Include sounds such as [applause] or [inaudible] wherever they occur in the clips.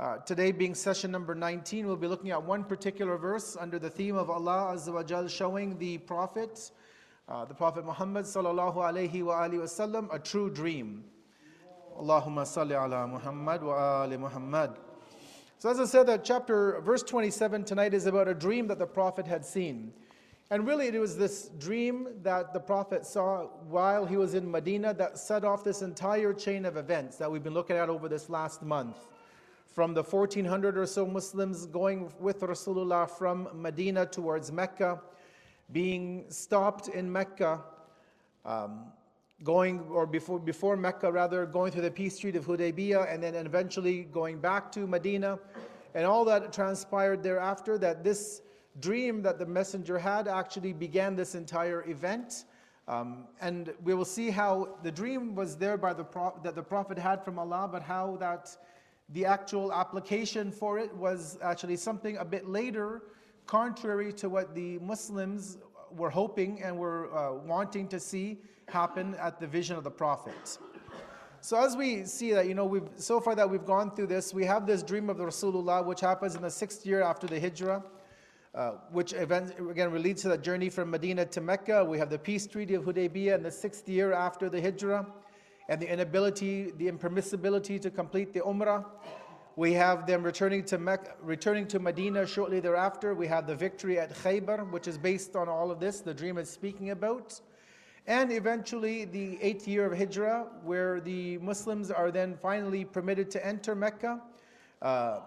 Uh, today, being session number 19, we'll be looking at one particular verse under the theme of Allah Azza wa Jal showing the Prophet, uh, the Prophet Muhammad sallallahu alayhi wa alihi wasallam, a true dream. Allahumma salli ala Muhammad wa ali Muhammad. So, as I said, that chapter, verse 27 tonight is about a dream that the Prophet had seen. And really, it was this dream that the Prophet saw while he was in Medina that set off this entire chain of events that we've been looking at over this last month from the 1400 or so Muslims going with Rasulullah from Medina towards Mecca, being stopped in Mecca, um, going, or before, before Mecca rather, going through the peace treaty of Hudaybiyah, and then eventually going back to Medina, and all that transpired thereafter, that this dream that the messenger had actually began this entire event. Um, and we will see how the dream was there by the that the Prophet had from Allah, but how that the actual application for it was actually something a bit later, contrary to what the Muslims were hoping and were uh, wanting to see happen at the vision of the Prophet. So as we see that, you know, we've so far that we've gone through this, we have this dream of the Rasulullah, which happens in the sixth year after the Hijrah, uh, which event, again leads to the journey from Medina to Mecca. We have the peace treaty of Hudaybiyah in the sixth year after the Hijrah and the inability, the impermissibility to complete the Umrah. We have them returning to Mecca, returning to Medina shortly thereafter. We have the victory at Khaybar, which is based on all of this, the dream is speaking about. And eventually the eighth year of Hijrah, where the Muslims are then finally permitted to enter Mecca. Uh,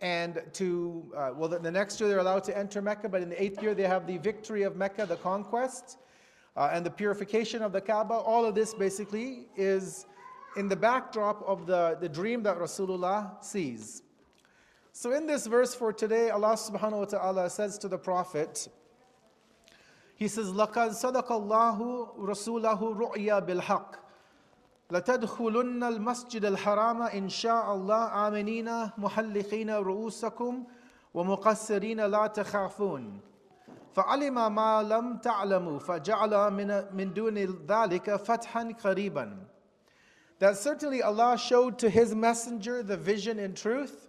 and to, uh, well, the, the, next year they're allowed to enter Mecca, but in the eighth year they have the victory of Mecca, the conquest uh, and the purification of the Kaaba. All of this basically is in the backdrop of the, the dream that Rasulullah sees. So in this verse for today, Allah subhanahu wa ta'ala says to the Prophet, He says, لَقَدْ صَدَقَ اللَّهُ رَسُولَهُ رُؤْيَا بِالْحَقِّ لتدخلن المسجد الحرام إن شاء الله آمنين محلقين رؤوسكم ومقصرين لا تخافون فعلم ما لم تعلموا فجعل من من دون ذلك فتحا قريبا that certainly Allah showed to his messenger the vision in truth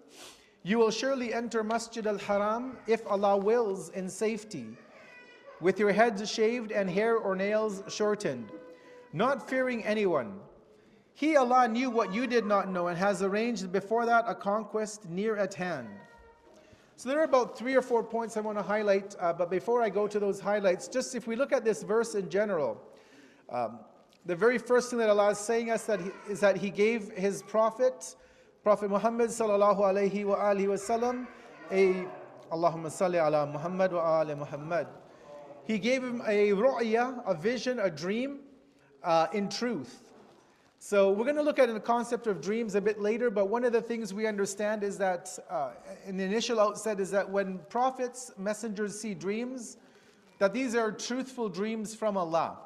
you will surely enter Masjid al-Haram if Allah wills in safety with your heads shaved and hair or nails shortened not fearing anyone he Allah knew what you did not know and has arranged before that a conquest near at hand so there are about three or four points I want to highlight, uh, but before I go to those highlights, just if we look at this verse in general, um, the very first thing that Allah is saying us that he, is that He gave His Prophet, Prophet Muhammad sallallahu alaihi wa alihi wasallam, a Allahumma salli ala Muhammad wa ali Muhammad. He gave him a ru'ya, a vision, a dream, uh, in truth. So we're going to look at the concept of dreams a bit later, but one of the things we understand is that, uh, in the initial outset, is that when prophets, messengers see dreams, that these are truthful dreams from Allah.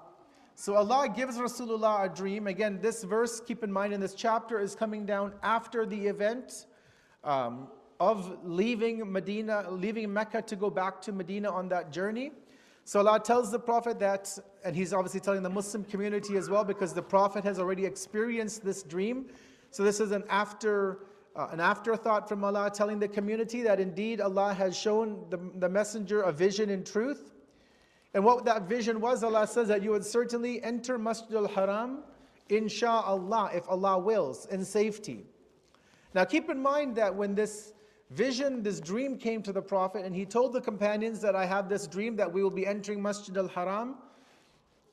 So Allah gives Rasulullah a dream. Again, this verse, keep in mind, in this chapter is coming down after the event um, of leaving Medina, leaving Mecca to go back to Medina on that journey. So Allah tells the Prophet that, and He's obviously telling the Muslim community as well, because the Prophet has already experienced this dream. So this is an after. Uh, an afterthought from Allah telling the community that indeed Allah has shown the, the messenger a vision in truth. And what that vision was, Allah says that you would certainly enter Masjid al Haram, insha'Allah, if Allah wills, in safety. Now keep in mind that when this vision, this dream came to the Prophet, and he told the companions that I have this dream that we will be entering Masjid al Haram.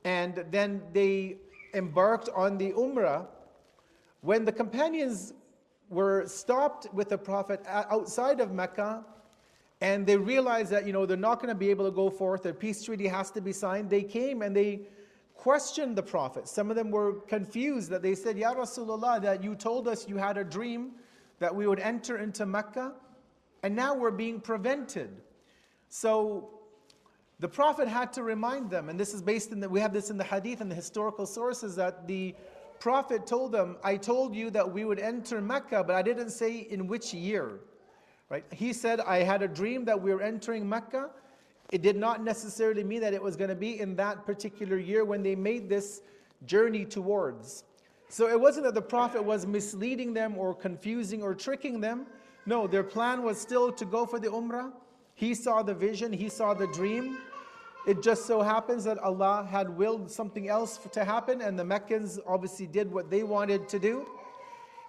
And then they embarked on the Umrah. When the companions were stopped with the Prophet outside of Mecca, and they realized that you know they're not going to be able to go forth, a peace treaty has to be signed, they came and they questioned the Prophet. Some of them were confused that they said, Ya Rasulullah, that you told us you had a dream that we would enter into Mecca and now we're being prevented. So the Prophet had to remind them, and this is based in that we have this in the hadith and the historical sources that the Prophet told them, I told you that we would enter Mecca, but I didn't say in which year. Right? He said, I had a dream that we were entering Mecca. It did not necessarily mean that it was going to be in that particular year when they made this journey towards. So it wasn't that the Prophet was misleading them or confusing or tricking them. No, their plan was still to go for the Umrah. He saw the vision, he saw the dream. It just so happens that Allah had willed something else to happen, and the Meccans obviously did what they wanted to do.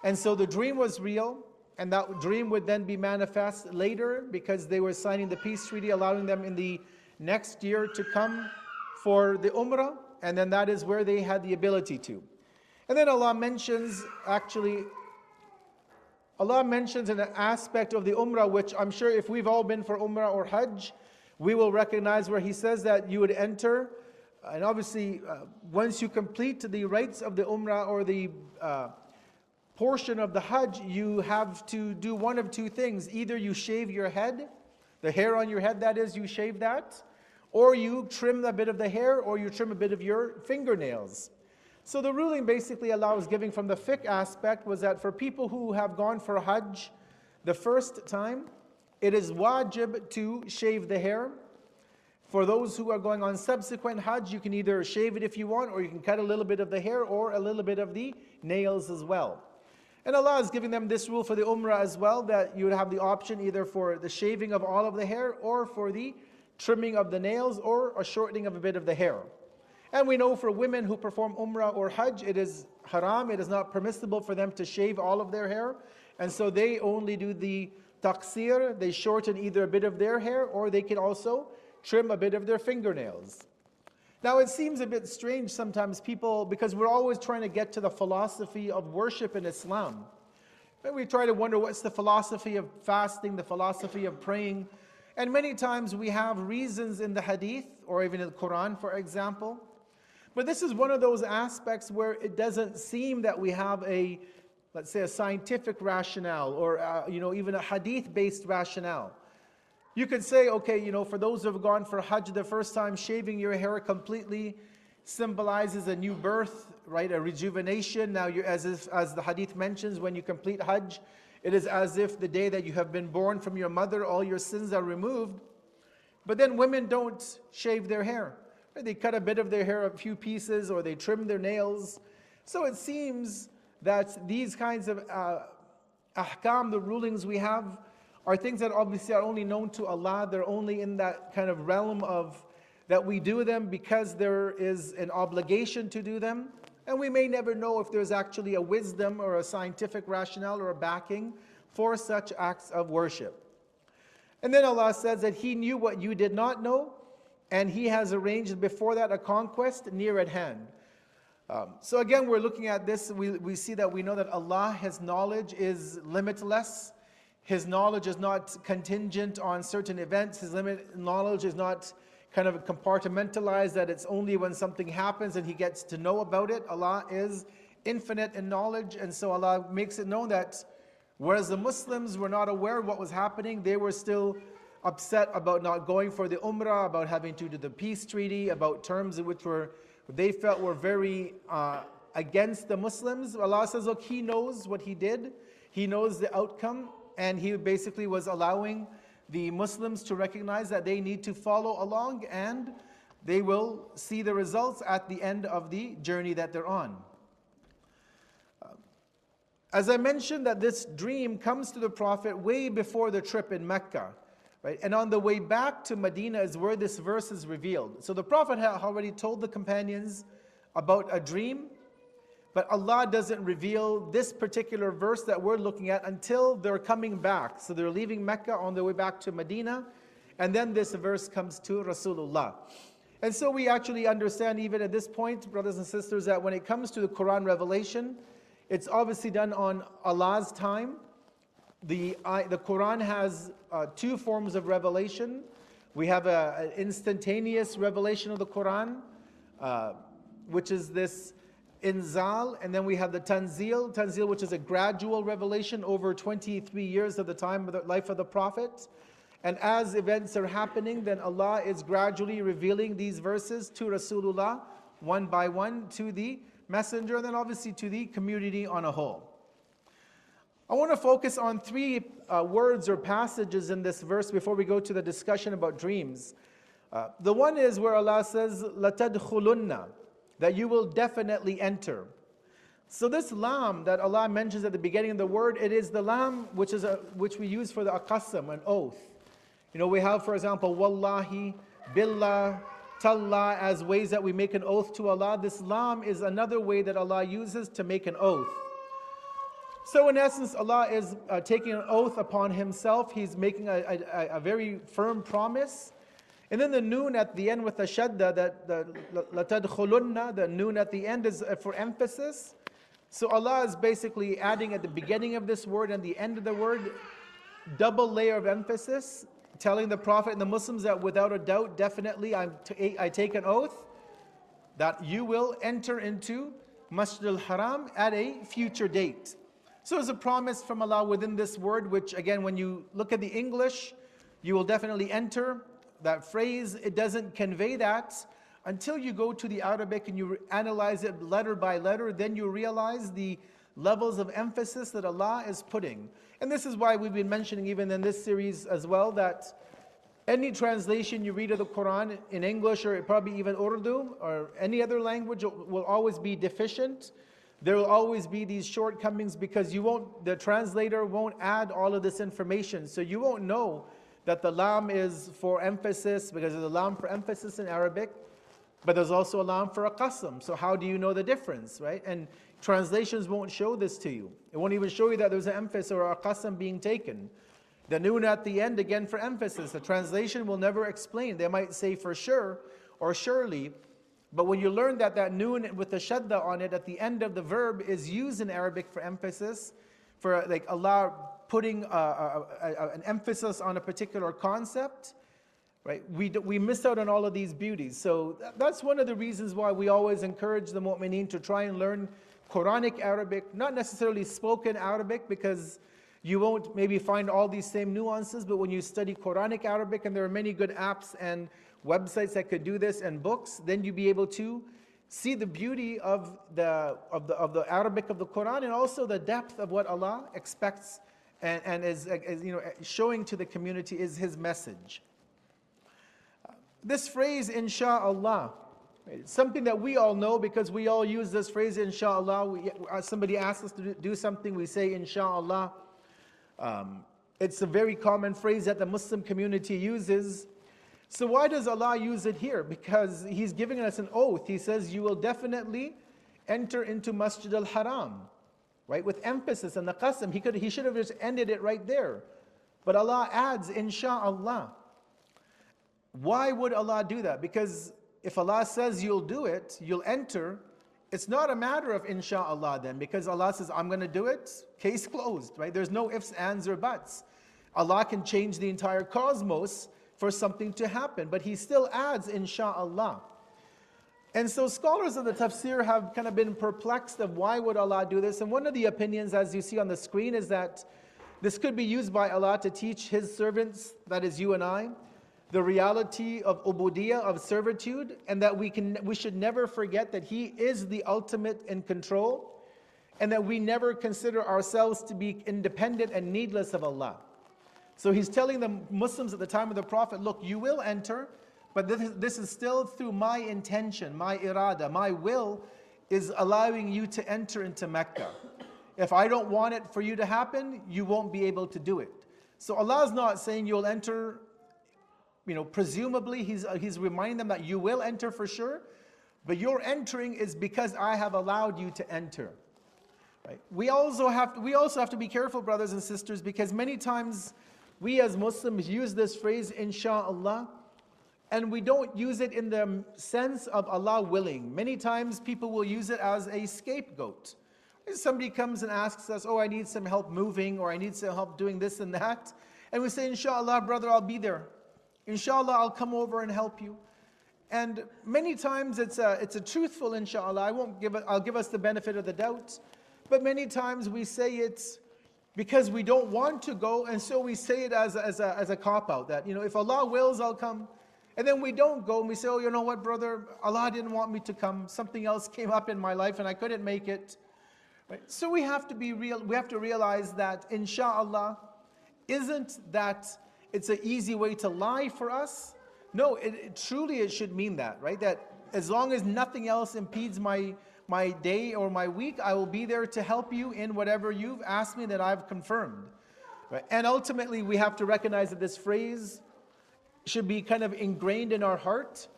And so the dream was real, and that dream would then be manifest later because they were signing the peace treaty, allowing them in the next year to come for the Umrah, and then that is where they had the ability to. And then Allah mentions actually, Allah mentions an aspect of the Umrah which I'm sure if we've all been for Umrah or Hajj, we will recognize where He says that you would enter. And obviously, uh, once you complete the rites of the Umrah or the uh, portion of the Hajj, you have to do one of two things. Either you shave your head, the hair on your head, that is, you shave that, or you trim a bit of the hair, or you trim a bit of your fingernails. So the ruling basically Allah was giving from the fiqh aspect was that for people who have gone for Hajj the first time, it is wajib to shave the hair. For those who are going on subsequent Hajj, you can either shave it if you want, or you can cut a little bit of the hair or a little bit of the nails as well. And Allah is giving them this rule for the Umrah as well that you would have the option either for the shaving of all of the hair or for the trimming of the nails or a shortening of a bit of the hair. And we know for women who perform Umrah or Hajj, it is haram, it is not permissible for them to shave all of their hair. And so they only do the taqsir, they shorten either a bit of their hair or they can also trim a bit of their fingernails. Now it seems a bit strange sometimes people, because we're always trying to get to the philosophy of worship in Islam. And we try to wonder what's the philosophy of fasting, the philosophy of praying. And many times we have reasons in the hadith or even in the Quran, for example. But this is one of those aspects where it doesn't seem that we have a, let's say, a scientific rationale or, uh, you know, even a hadith based rationale. You could say, okay, you know, for those who have gone for Hajj the first time, shaving your hair completely symbolizes a new birth, right? A rejuvenation. Now, you as, if, as the hadith mentions, when you complete Hajj, it is as if the day that you have been born from your mother, all your sins are removed. But then women don't shave their hair. They cut a bit of their hair, a few pieces, or they trim their nails. So it seems that these kinds of uh, ahkam, the rulings we have, are things that obviously are only known to Allah. They're only in that kind of realm of that we do them because there is an obligation to do them. And we may never know if there's actually a wisdom or a scientific rationale or a backing for such acts of worship. And then Allah says that He knew what you did not know, and he has arranged before that a conquest near at hand. Um, so again, we're looking at this, we, we see that we know that Allah, His knowledge is limitless. His knowledge is not contingent on certain events. His limit, knowledge is not kind of compartmentalized that it's only when something happens and He gets to know about it. Allah is infinite in knowledge, and so Allah makes it known that whereas the Muslims were not aware of what was happening, they were still upset about not going for the Umrah, about having to do the peace treaty, about terms which were they felt were very uh, against the Muslims. Allah says, look, He knows what He did. He knows the outcome, and He basically was allowing the Muslims to recognize that they need to follow along and they will see the results at the end of the journey that they're on. As I mentioned, that this dream comes to the Prophet way before the trip in Mecca. Right? And on the way back to Medina is where this verse is revealed. So the Prophet had already told the companions about a dream, but Allah doesn't reveal this particular verse that we're looking at until they're coming back. So they're leaving Mecca on their way back to Medina, and then this verse comes to Rasulullah. And so we actually understand, even at this point, brothers and sisters, that when it comes to the Quran revelation, it's obviously done on Allah's time the, uh, the Quran has uh, two forms of revelation. We have an instantaneous revelation of the Quran, uh, which is this inzal, and then we have the tanzil, tanzil, which is a gradual revelation over 23 years of the time of the life of the Prophet. And as events are happening, then Allah is gradually revealing these verses to Rasulullah, one by one, to the messenger, and then obviously to the community on a whole. I want to focus on three uh, words or passages in this verse before we go to the discussion about dreams. Uh, the one is where Allah says, "Latadkhulunna," That you will definitely enter. So this lam that Allah mentions at the beginning of the word, it is the lam which, is a, which we use for the aqasam, an oath. You know, we have, for example, wallahi, billah, tallah as ways that we make an oath to Allah. This lam is another way that Allah uses to make an oath. So, in essence, Allah is uh, taking an oath upon Himself. He's making a, a, a, very firm promise. And then the noon at the end with the shadda, the latadkhulunna, the noon at the end is uh, for emphasis. So Allah is basically adding at the beginning of this word and the end of the word double layer of emphasis, telling the Prophet and the Muslims that without a doubt, definitely, I'm t- I take an oath that you will enter into Masjid al-Haram at a future date. So there's a promise from Allah within this word, which again, when you look at the English, you will definitely enter. That phrase, it doesn't convey that until you go to the Arabic and you analyze it letter by letter, then you realize the levels of emphasis that Allah is putting. And this is why we've been mentioning even in this series as well that any translation you read of the Quran in English or probably even Urdu or any other language will always be deficient. There will always be these shortcomings because you won't, the translator won't add all of this information. So you won't know that the lam is for emphasis because there's a lam for emphasis in Arabic, but there's also a lam for a qasam. So how do you know the difference, right? And translations won't show this to you. It won't even show you that there's an emphasis or a qasam being taken. The noon at the end, again for emphasis. The translation will never explain. They might say for sure or surely, but when you learn that that noon with the shadda on it at the end of the verb is used in Arabic for emphasis, for like Allah putting a, a, a, an emphasis on a particular concept, right? We, we miss out on all of these beauties. So that's one of the reasons why we always encourage the mu'mineen to try and learn Quranic Arabic, not necessarily spoken Arabic, because you won't maybe find all these same nuances, but when you study Quranic Arabic, and there are many good apps and websites that could do this and books, then you'd be able to see the beauty of the, of the, of the Arabic of the Quran and also the depth of what Allah expects and, and is, is you know, showing to the community is His message. This phrase, insha'Allah, something that we all know because we all use this phrase, insha'Allah. We, uh, somebody asks us to do something, we say, insha'Allah. Um, it's a very common phrase that the Muslim community uses. So, why does Allah use it here? Because He's giving us an oath. He says, You will definitely enter into Masjid al Haram right? With emphasis on the qasam. He, could, he should have just ended it right there. But Allah adds, insha'Allah. Why would Allah do that? Because if Allah says you'll do it, you'll enter, it's not a matter of insha'Allah then, because Allah says, I'm going to do it, case closed, right? There's no ifs, ands, or buts. Allah can change the entire cosmos for something to happen, but He still adds insha'Allah. And so scholars of the tafsir have kind of been perplexed of why would Allah do this. And one of the opinions, as you see on the screen, is that this could be used by Allah to teach His servants, that is you and I, the reality of ubudiyah, of servitude, and that we, can, we should never forget that He is the ultimate in control, and that we never consider ourselves to be independent and needless of Allah. So He's telling the Muslims at the time of the Prophet, look, you will enter, but this is, this is still through my intention, my irada, my will is allowing you to enter into Mecca. If I don't want it for you to happen, you won't be able to do it. So Allah is not saying you'll enter, you know, presumably He's, he's reminding them that you will enter for sure, but your entering is because I have allowed you to enter. Right? We also have to, we also have to be careful, brothers and sisters, because many times we as Muslims use this phrase, inshallah, and we don't use it in the sense of Allah willing. Many times people will use it as a scapegoat. If Somebody comes and asks us, Oh, I need some help moving, or I need some help doing this and that. And we say, Inshallah, brother, I'll be there. Inshallah, I'll come over and help you. And many times it's a, it's a truthful inshallah. I won't give it, I'll give us the benefit of the doubt. But many times we say it because we don't want to go, and so we say it as a, as a, as a cop out that, you know, if Allah wills, I'll come. And then we don't go and we say, oh, you know what, brother, Allah didn't want me to come. Something else came up in my life and I couldn't make it. Right? So we have to be real, we have to realize that inshallah isn't that it's an easy way to lie for us. No, it, it, truly it should mean that, right? That as long as nothing else impedes my, my day or my week, I will be there to help you in whatever you've asked me that I've confirmed. Right? And ultimately, we have to recognize that this phrase should be kind of ingrained in our heart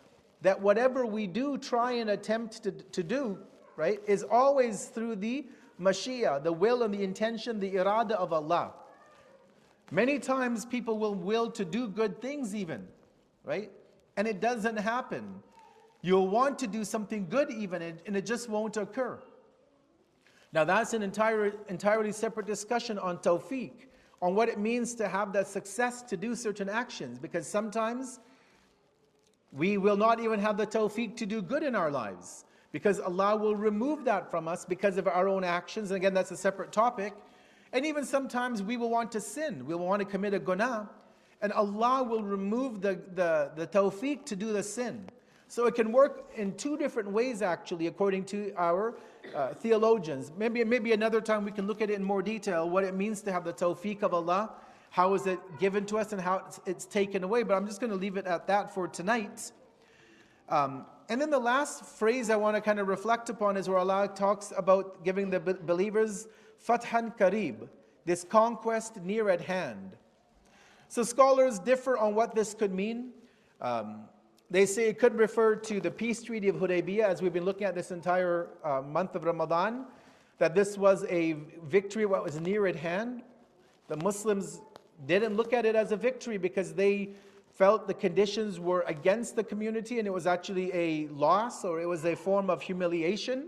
that whatever we do, try and attempt to, to do, right, is always through the Mashiyyah, the will and the intention, the irada of Allah. Many times people will will to do good things, even, right? And it doesn't happen. You'll want to do something good, even, and it just won't occur. Now, that's an entire, entirely separate discussion on tawfiq, on what it means to have that success to do certain actions, because sometimes we will not even have the tawfiq to do good in our lives because Allah will remove that from us because of our own actions. And again, that's a separate topic. And even sometimes we will want to sin, we will want to commit a guna, and Allah will remove the, the, the tawfiq to do the sin. So it can work in two different ways, actually, according to our uh, theologians. Maybe, maybe another time we can look at it in more detail what it means to have the tawfiq of Allah, how is it given to us, and how it's, it's taken away. But I'm just going to leave it at that for tonight. Um, and then the last phrase I want to kind of reflect upon is where Allah talks about giving the believers Fathan Karib, this conquest near at hand. So scholars differ on what this could mean. Um, they say it could refer to the peace treaty of Hudaybiyah, as we've been looking at this entire uh, month of Ramadan, that this was a victory what was near at hand. The Muslims didn't look at it as a victory because they felt the conditions were against the community and it was actually a loss or it was a form of humiliation.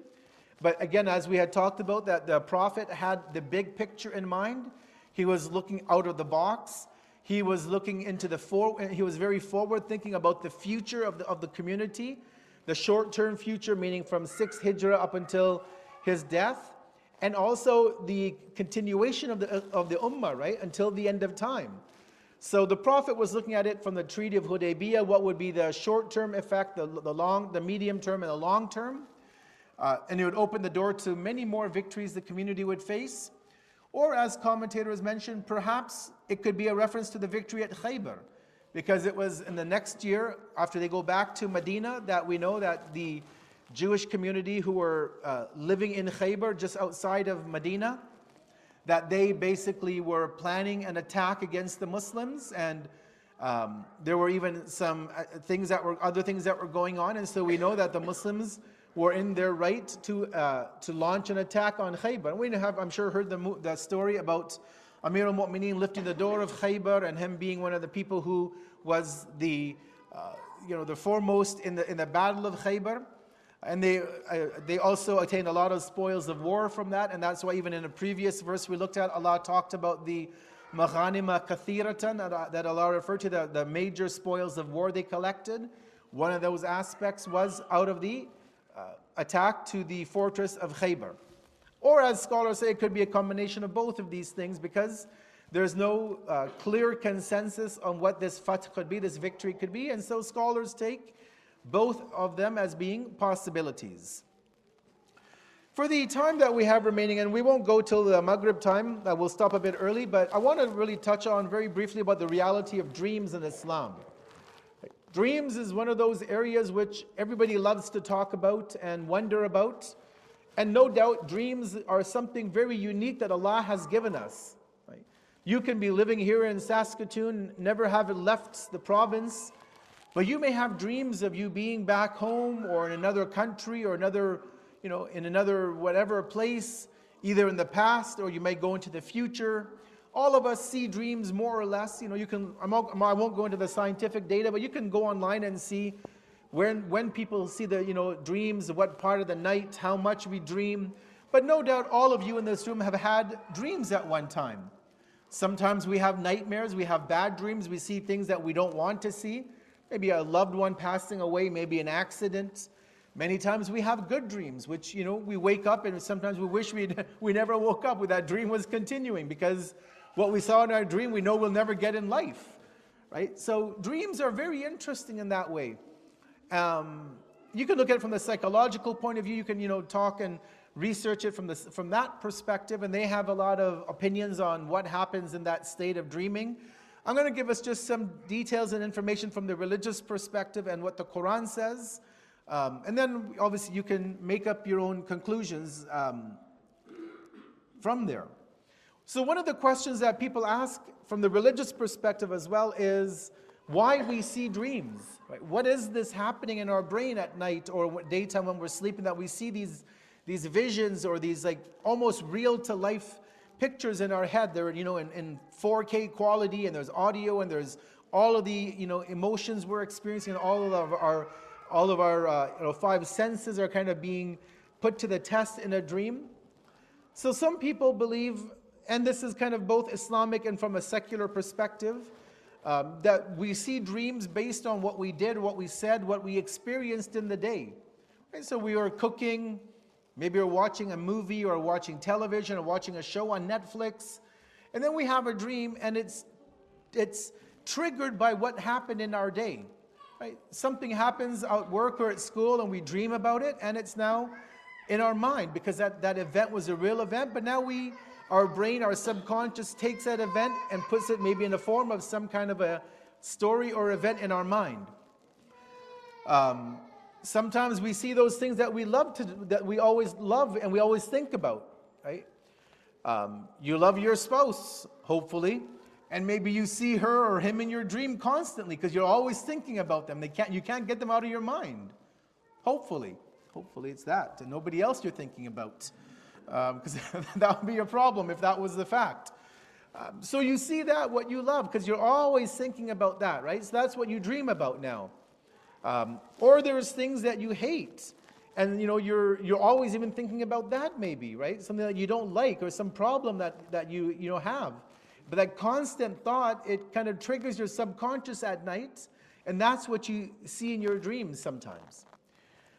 But again, as we had talked about, that the Prophet had the big picture in mind. He was looking out of the box. He was looking into the he was very forward thinking about the future of the, of the community, the short term future, meaning from 6 Hijrah up until his death, and also the continuation of the, of the Ummah, right, until the end of time. So the Prophet was looking at it from the Treaty of Hudaybiyah, what would be the short term effect, the, the, long, the medium term, and the long term. Uh, and it would open the door to many more victories the community would face. Or, as commentators mentioned, perhaps it could be a reference to the victory at Khaybar, because it was in the next year, after they go back to Medina, that we know that the Jewish community who were uh, living in Khaybar, just outside of Medina, that they basically were planning an attack against the Muslims and um, there were even some uh, things that were other things that were going on. And so we know that the Muslims were in their right to uh, to launch an attack on Khaybar. We have, I'm sure, heard the, the story about Amir al-Mu'mineen lifting the door of Khaybar and him being one of the people who was the uh, you know the foremost in the in the battle of Khaybar. And they, uh, they also attained a lot of spoils of war from that. And that's why, even in a previous verse we looked at, Allah talked about the maghanima kathiratan uh, that Allah referred to, the, the major spoils of war they collected. One of those aspects was out of the uh, attack to the fortress of Khaybar. Or, as scholars say, it could be a combination of both of these things because there's no uh, clear consensus on what this fath could be, this victory could be. And so scholars take both of them as being possibilities. For the time that we have remaining, and we won't go till the Maghrib time, uh, we'll stop a bit early, but I want to really touch on very briefly about the reality of dreams in Islam. Dreams is one of those areas which everybody loves to talk about and wonder about. And no doubt, dreams are something very unique that Allah has given us. You can be living here in Saskatoon, never have left the province, but you may have dreams of you being back home or in another country or another, you know, in another whatever place, either in the past or you may go into the future. All of us see dreams more or less. You know, you can, I won't go into the scientific data, but you can go online and see when, when people see the, you know, dreams, what part of the night, how much we dream. But no doubt all of you in this room have had dreams at one time. Sometimes we have nightmares, we have bad dreams, we see things that we don't want to see maybe a loved one passing away, maybe an accident. Many times we have good dreams, which, you know, we wake up and sometimes we wish we [laughs] we never woke up with that dream was continuing because what we saw in our dream we know we'll never get in life, right? So dreams are very interesting in that way. Um, you can look at it from the psychological point of view. You can, you know, talk and research it from, the, from that perspective, and they have a lot of opinions on what happens in that state of dreaming. I'm going to give us just some details and information from the religious perspective and what the Quran says. Um, and then obviously you can make up your own conclusions um, from there. So, one of the questions that people ask from the religious perspective as well is why we see dreams. Right? What is this happening in our brain at night or daytime when we're sleeping that we see these, these visions or these like almost real to life pictures in our head? They're you know in, in 4K quality and there's audio and there's all of the you know emotions we're experiencing, all of our all of our uh, you know, five senses are kind of being put to the test in a dream. So some people believe, and this is kind of both Islamic and from a secular perspective, um, that we see dreams based on what we did, what we said, what we experienced in the day. Right? So we are cooking, maybe we're watching a movie or watching television or watching a show on Netflix, and then we have a dream, and it's it's triggered by what happened in our day. Right? Something happens at work or at school and we dream about it and it's now in our mind because that, that event was a real event, but now we, our brain, our subconscious takes that event and puts it maybe in the form of some kind of a story or event in our mind. Um, sometimes we see those things that we love to, that we always love and we always think about, right? Um, you love your spouse, hopefully, and maybe you see her or him in your dream constantly because you're always thinking about them. They can't, you can't get them out of your mind. Hopefully. Hopefully it's that. And nobody else you're thinking about. Because um, [laughs] that would be a problem if that was the fact. Um, so you see that, what you love, because you're always thinking about that, right? So that's what you dream about now. Um, or there's things that you hate. And you know, you're you're always even thinking about that maybe, right? Something that you don't like or some problem that, that you you know have. But that constant thought, it kind of triggers your subconscious at night, and that's what you see in your dreams sometimes.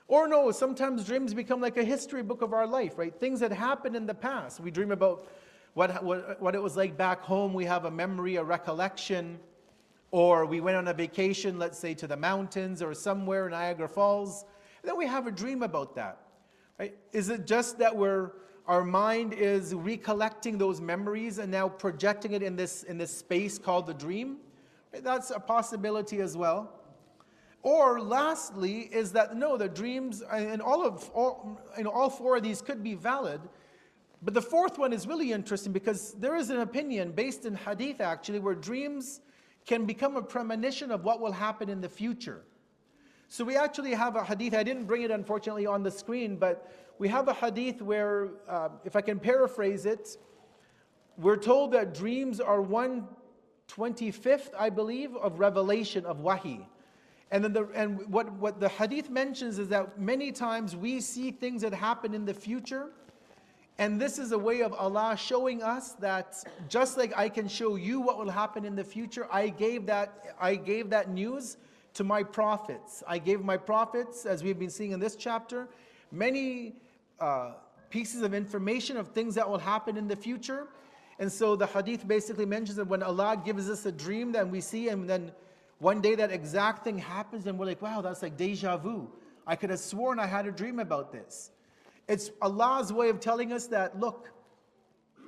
Or no, sometimes dreams become like a history book of our life, right? Things that happened in the past. We dream about what, what, what it was like back home. We have a memory, a recollection. Or we went on a vacation, let's say to the mountains or somewhere in Niagara Falls. And then we have a dream about that. Right? Is it just that we're our mind is recollecting those memories and now projecting it in this, in this space called the dream. That's a possibility as well. Or lastly, is that no, the dreams, and all of all, you know, all four of these could be valid. But the fourth one is really interesting because there is an opinion based in hadith actually where dreams can become a premonition of what will happen in the future. So we actually have a hadith, I didn't bring it unfortunately on the screen, but we have a hadith where, uh, if I can paraphrase it, we're told that dreams are 125th, I believe, of revelation of wahi. And, then the, and what, what the hadith mentions is that many times we see things that happen in the future. And this is a way of Allah showing us that just like I can show you what will happen in the future, I gave that, I gave that news to my prophets. I gave my prophets, as we've been seeing in this chapter, many uh, pieces of information of things that will happen in the future. And so the hadith basically mentions that when Allah gives us a dream that we see, and then one day that exact thing happens, and we're like, wow, that's like deja vu. I could have sworn I had a dream about this. It's Allah's way of telling us that, look,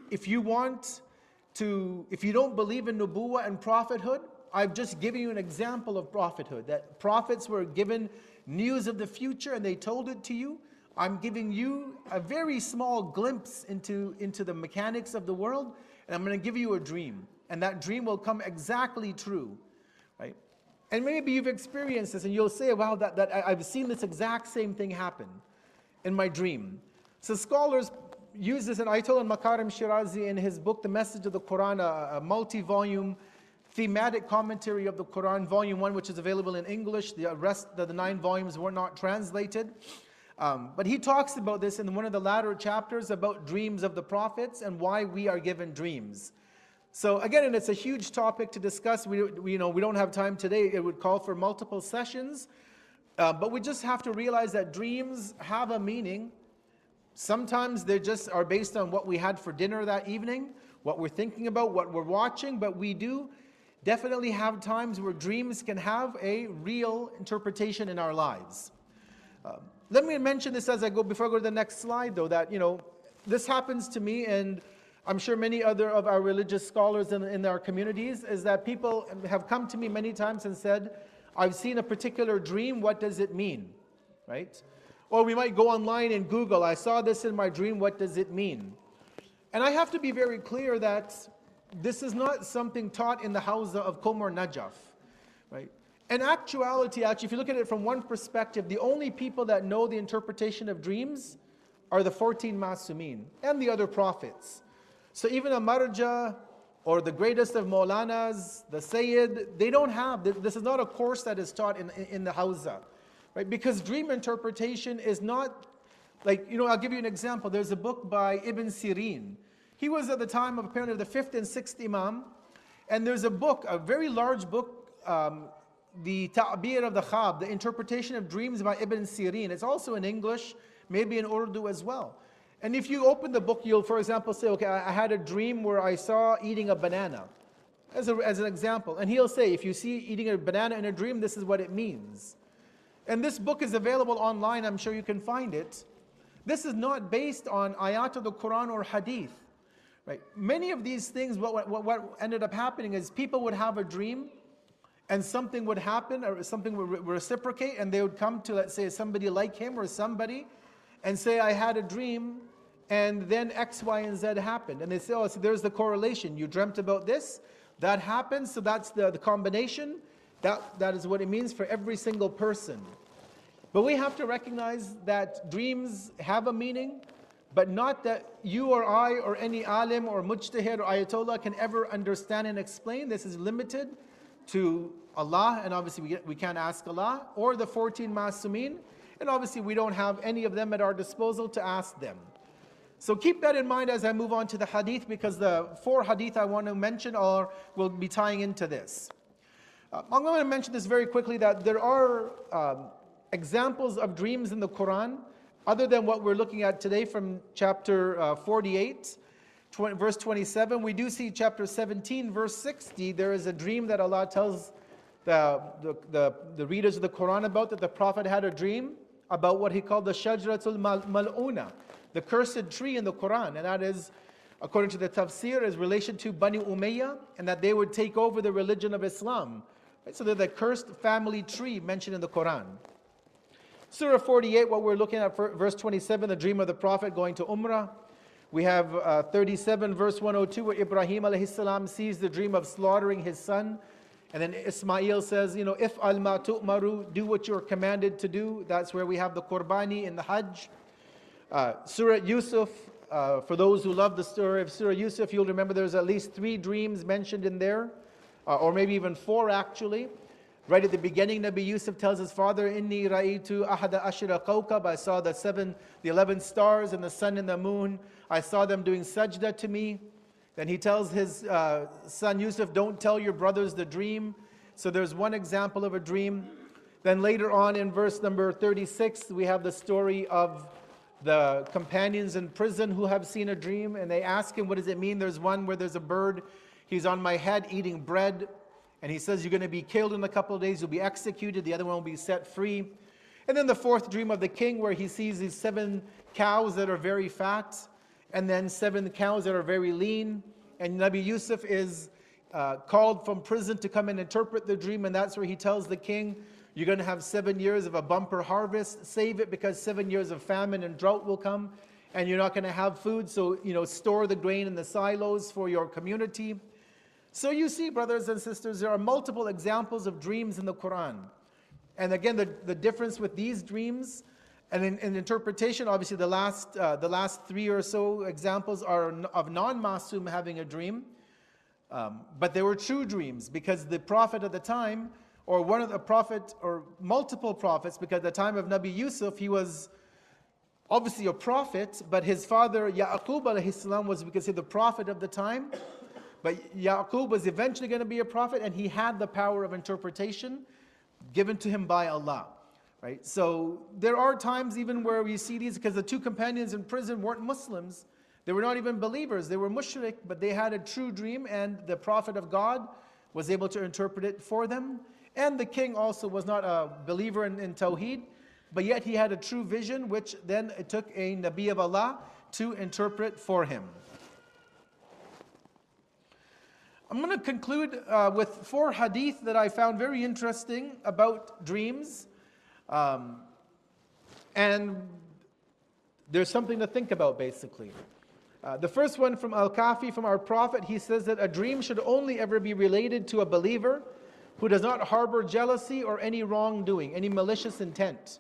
if you want to, if you don't believe in nubuwa and prophethood, I've just given you an example of prophethood, that prophets were given news of the future and they told it to you. I'm giving you a very small glimpse into, into the mechanics of the world, and I'm going to give you a dream. And that dream will come exactly true? And maybe you've experienced this and you'll say, wow, that, that I've seen this exact same thing happen in my dream. So scholars use this, and Ayatollah Makarim Shirazi in his book, The Message of the Quran, a, a multi-volume thematic commentary of the Quran, volume one, which is available in English. The rest of the nine volumes were not translated. Um, but he talks about this in one of the latter chapters about dreams of the prophets and why we are given dreams. So again, and it's a huge topic to discuss. We, we you know, we don't have time today. It would call for multiple sessions. Uh, but we just have to realize that dreams have a meaning. Sometimes they just are based on what we had for dinner that evening, what we're thinking about, what we're watching, but we do definitely have times where dreams can have a real interpretation in our lives. Um, let me mention this as I go, before I go to the next slide though, that, you know, this happens to me and I'm sure many other of our religious scholars in, in our communities, is that people have come to me many times and said, I've seen a particular dream, what does it mean? right? Or we might go online and Google, I saw this in my dream, what does it mean? And I have to be very clear that this is not something taught in the house of Qom or Najaf, right? In actuality, actually, if you look at it from one perspective, the only people that know the interpretation of dreams are the 14 Masumin and the other prophets. So even a Marja or the greatest of Maulanas, the Sayyid, they don't have, this is not a course that is taught in, in the Hawza, right? Because dream interpretation is not, like, you know, I'll give you an example. There's a book by Ibn Sirin. He was at the time of apparently the fifth and sixth Imam, and there's a book, a very large book, um, the Ta'bir of the Khab, the interpretation of dreams by Ibn Sirin. It's also in English, maybe in Urdu as well. And if you open the book, you'll, for example, say, okay, I had a dream where I saw eating a banana, as, a, as an example. And he'll say, if you see eating a banana in a dream, this is what it means. And this book is available online, I'm sure you can find it. This is not based on ayat of the Quran or hadith. Right? Many of these things, what, what, what ended up happening is people would have a dream and something would happen or something would reciprocate and they would come to, let's say, somebody like him or somebody and say, I had a dream, and then X, Y, and Z happened. And they say, oh, so there's the correlation. You dreamt about this, that happened, so that's the, the combination. That, that is what it means for every single person. But we have to recognize that dreams have a meaning, but not that you or I or any alim or mujtahid or ayatollah can ever understand and explain. This is limited to Allah, and obviously we, we can't ask Allah, or the 14 Masumin. And obviously, we don't have any of them at our disposal to ask them. So keep that in mind as I move on to the hadith, because the four hadith I want to mention are will be tying into this. Uh, I'm going to mention this very quickly that there are um, examples of dreams in the Quran, other than what we're looking at today from chapter uh, 48. 20, verse 27, we do see chapter 17, verse 60. There is a dream that Allah tells the, the, the, the readers of the Quran about that the Prophet had a dream about what he called the Shajratul Mal'una, the cursed tree in the Quran. And that is, according to the tafsir, is relation to Bani Umayyah and that they would take over the religion of Islam. So they're the cursed family tree mentioned in the Quran. Surah 48, what we're looking at, verse 27, the dream of the Prophet going to Umrah. We have uh, 37, verse 102, where Ibrahim salam sees the dream of slaughtering his son and then Ismail says, you know, if al ma tu'maru, do what you're commanded to do. That's where we have the Qurbani in the Hajj. Uh, Surah Yusuf, uh, for those who love the story of Surah Yusuf, you'll remember there's at least three dreams mentioned in there, uh, or maybe even four actually. Right at the beginning, Nabi Yusuf tells his father, Inni ra'itu ahada ashira kawkab. I saw the seven, the eleven stars and the sun and the moon. I saw them doing sajda to me. Then he tells his uh, son Yusuf, Don't tell your brothers the dream. So there's one example of a dream. Then later on in verse number 36, we have the story of the companions in prison who have seen a dream and they ask him, What does it mean? There's one where there's a bird. He's on my head eating bread. And he says, You're going to be killed in a couple of days. You'll be executed. The other one will be set free. And then the fourth dream of the king, where he sees these seven cows that are very fat and then seven cows that are very lean. And Nabi Yusuf is uh, called from prison to come and interpret the dream, and that's where he tells the king, You're going to have seven years of a bumper harvest. Save it because seven years of famine and drought will come, and you're not going to have food. So, you know, store the grain in the silos for your community. So, you see, brothers and sisters, there are multiple examples of dreams in the Quran. And again, the, the difference with these dreams and in, in, interpretation, obviously, the last, uh, the last three or so examples are of non masum having a dream. Um, but they were true dreams because the prophet at the time, or one of the prophet, or multiple prophets, because at the time of Nabi Yusuf, he was obviously a prophet, but his father, Yaqub alayhi was because he's the prophet of the time. But Yaqub was eventually going to be a prophet, and he had the power of interpretation given to him by Allah. Right? So there are times even where we see these because the two companions in prison weren't Muslims. They were not even believers. They were mushrik, but they had a true dream, and the Prophet of God was able to interpret it for them. And the king also was not a believer in, in Tawheed, but yet he had a true vision, which then it took a Nabi of Allah to interpret for him. I'm going to conclude uh, with four hadith that I found very interesting about dreams. Um, And there's something to think about, basically. Uh, the first one from Al Kafi, from our Prophet, he says that a dream should only ever be related to a believer who does not harbor jealousy or any wrongdoing, any malicious intent.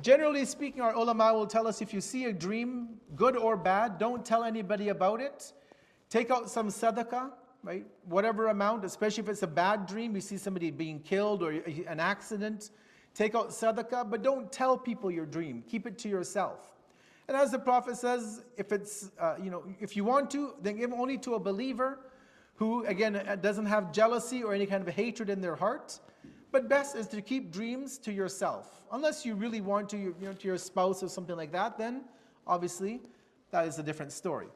Generally speaking, our ulama will tell us if you see a dream, good or bad, don't tell anybody about it. Take out some sadaqah, right? Whatever amount, especially if it's a bad dream, you see somebody being killed or an accident, take out sadaqah, but don't tell people your dream. Keep it to yourself. And as the Prophet says, if it's, uh, you know, if you want to, then give only to a believer who, again, uh, doesn't have jealousy or any kind of hatred in their heart. But best is to keep dreams to yourself. Unless you really want to, you know, to your spouse or something like that, then obviously that is a different story.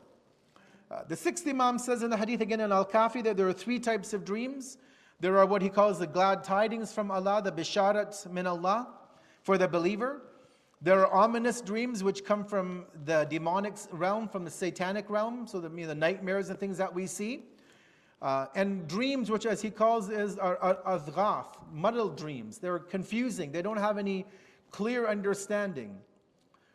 Uh, the sixth Imam says in the hadith again in Al Kafi that there are three types of dreams. There are what he calls the glad tidings from Allah, the bisharat min Allah, for the believer. There are ominous dreams which come from the demonic realm, from the satanic realm, so the, you know, the nightmares and things that we see. Uh, and dreams, which as he calls is are, are muddled dreams. They're confusing. They don't have any clear understanding,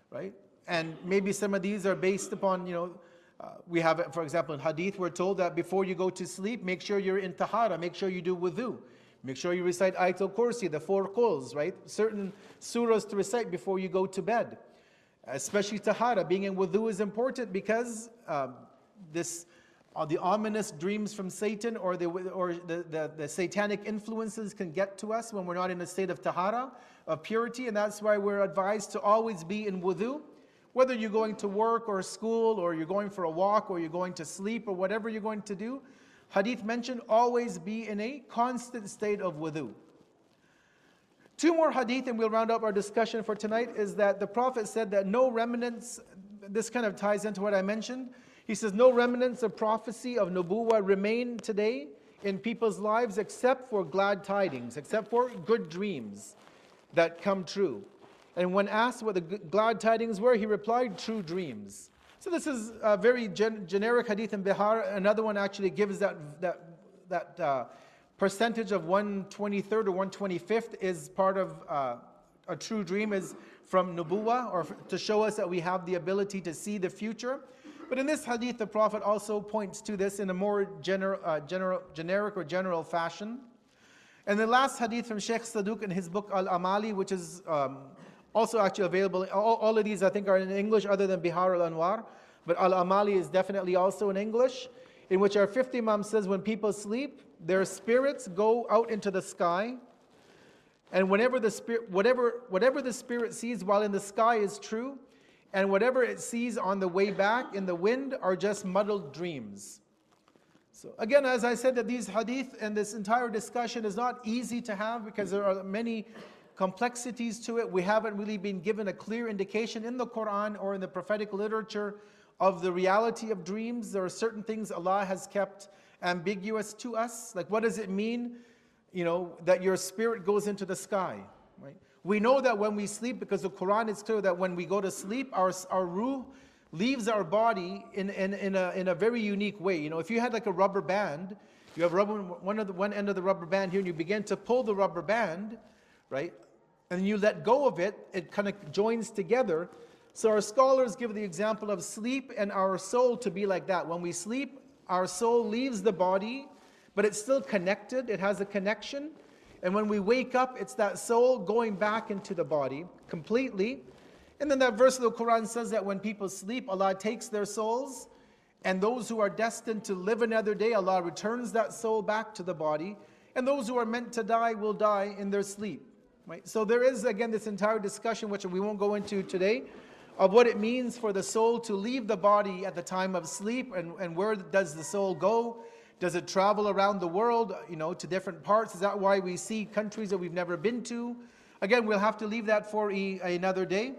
right? And maybe some of these are based upon, you know, uh, we have, for example, in hadith, we're told that before you go to sleep, make sure you're in tahara, make sure you do wudu. Make sure you recite Ayatul Kursi, the four quls, right? Certain surahs to recite before you go to bed. Especially tahara, being in wudu is important because um, this, uh, the ominous dreams from Satan or, the, or the, the, the satanic influences can get to us when we're not in a state of tahara, of purity, and that's why we're advised to always be in wudu. Whether you're going to work or school or you're going for a walk or you're going to sleep or whatever you're going to do, hadith mentioned always be in a constant state of wudu. Two more hadith, and we'll round up our discussion for tonight, is that the Prophet said that no remnants, this kind of ties into what I mentioned. He says, No remnants of prophecy of Nubuwa remain today in people's lives except for glad tidings, except for good dreams that come true. And when asked what the glad tidings were, he replied, True dreams. So this is a very gen- generic hadith in Bihar. Another one actually gives that, that, that uh, percentage of 123rd or 125th is part of uh, a true dream is from Nubuwa, or to show us that we have the ability to see the future. But in this hadith, the Prophet also points to this in a more gener- uh, general, generic or general fashion. And the last hadith from Sheikh Saduq in his book Al Amali, which is um, also actually available. All, all, of these, I think, are in English other than Bihar al Anwar. But Al Amali is definitely also in English, in which our fifth Imam says when people sleep, their spirits go out into the sky. And whenever the spirit, whatever, whatever the spirit sees while in the sky is true, and whatever it sees on the way back in the wind are just muddled dreams. So again, as I said, that these hadith and this entire discussion is not easy to have because there are many complexities to it. We haven't really been given a clear indication in the Quran or in the prophetic literature of the reality of dreams. There are certain things Allah has kept ambiguous to us. Like, what does it mean, you know, that your spirit goes into the sky, right? We know that when we sleep, because the Quran is clear that when we go to sleep, our, our ruh leaves our body in, in, in, a, in a very unique way. You know, if you had like a rubber band, you have rubber, one, of the, one end of the rubber band here, and you begin to pull the rubber band, right? And you let go of it, it kind of joins together. So our scholars give the example of sleep and our soul to be like that. When we sleep, our soul leaves the body, but it's still connected, it has a connection. And when we wake up, it's that soul going back into the body completely. And then that verse of the Quran says that when people sleep, Allah takes their souls, and those who are destined to live another day, Allah returns that soul back to the body. And those who are meant to die will die in their sleep. Right? So there is, again, this entire discussion, which we won't go into today, of what it means for the soul to leave the body at the time of sleep and, and where does the soul go? Does it travel around the world, you know, to different parts? Is that why we see countries that we've never been to? Again, we'll have to leave that for e- another day.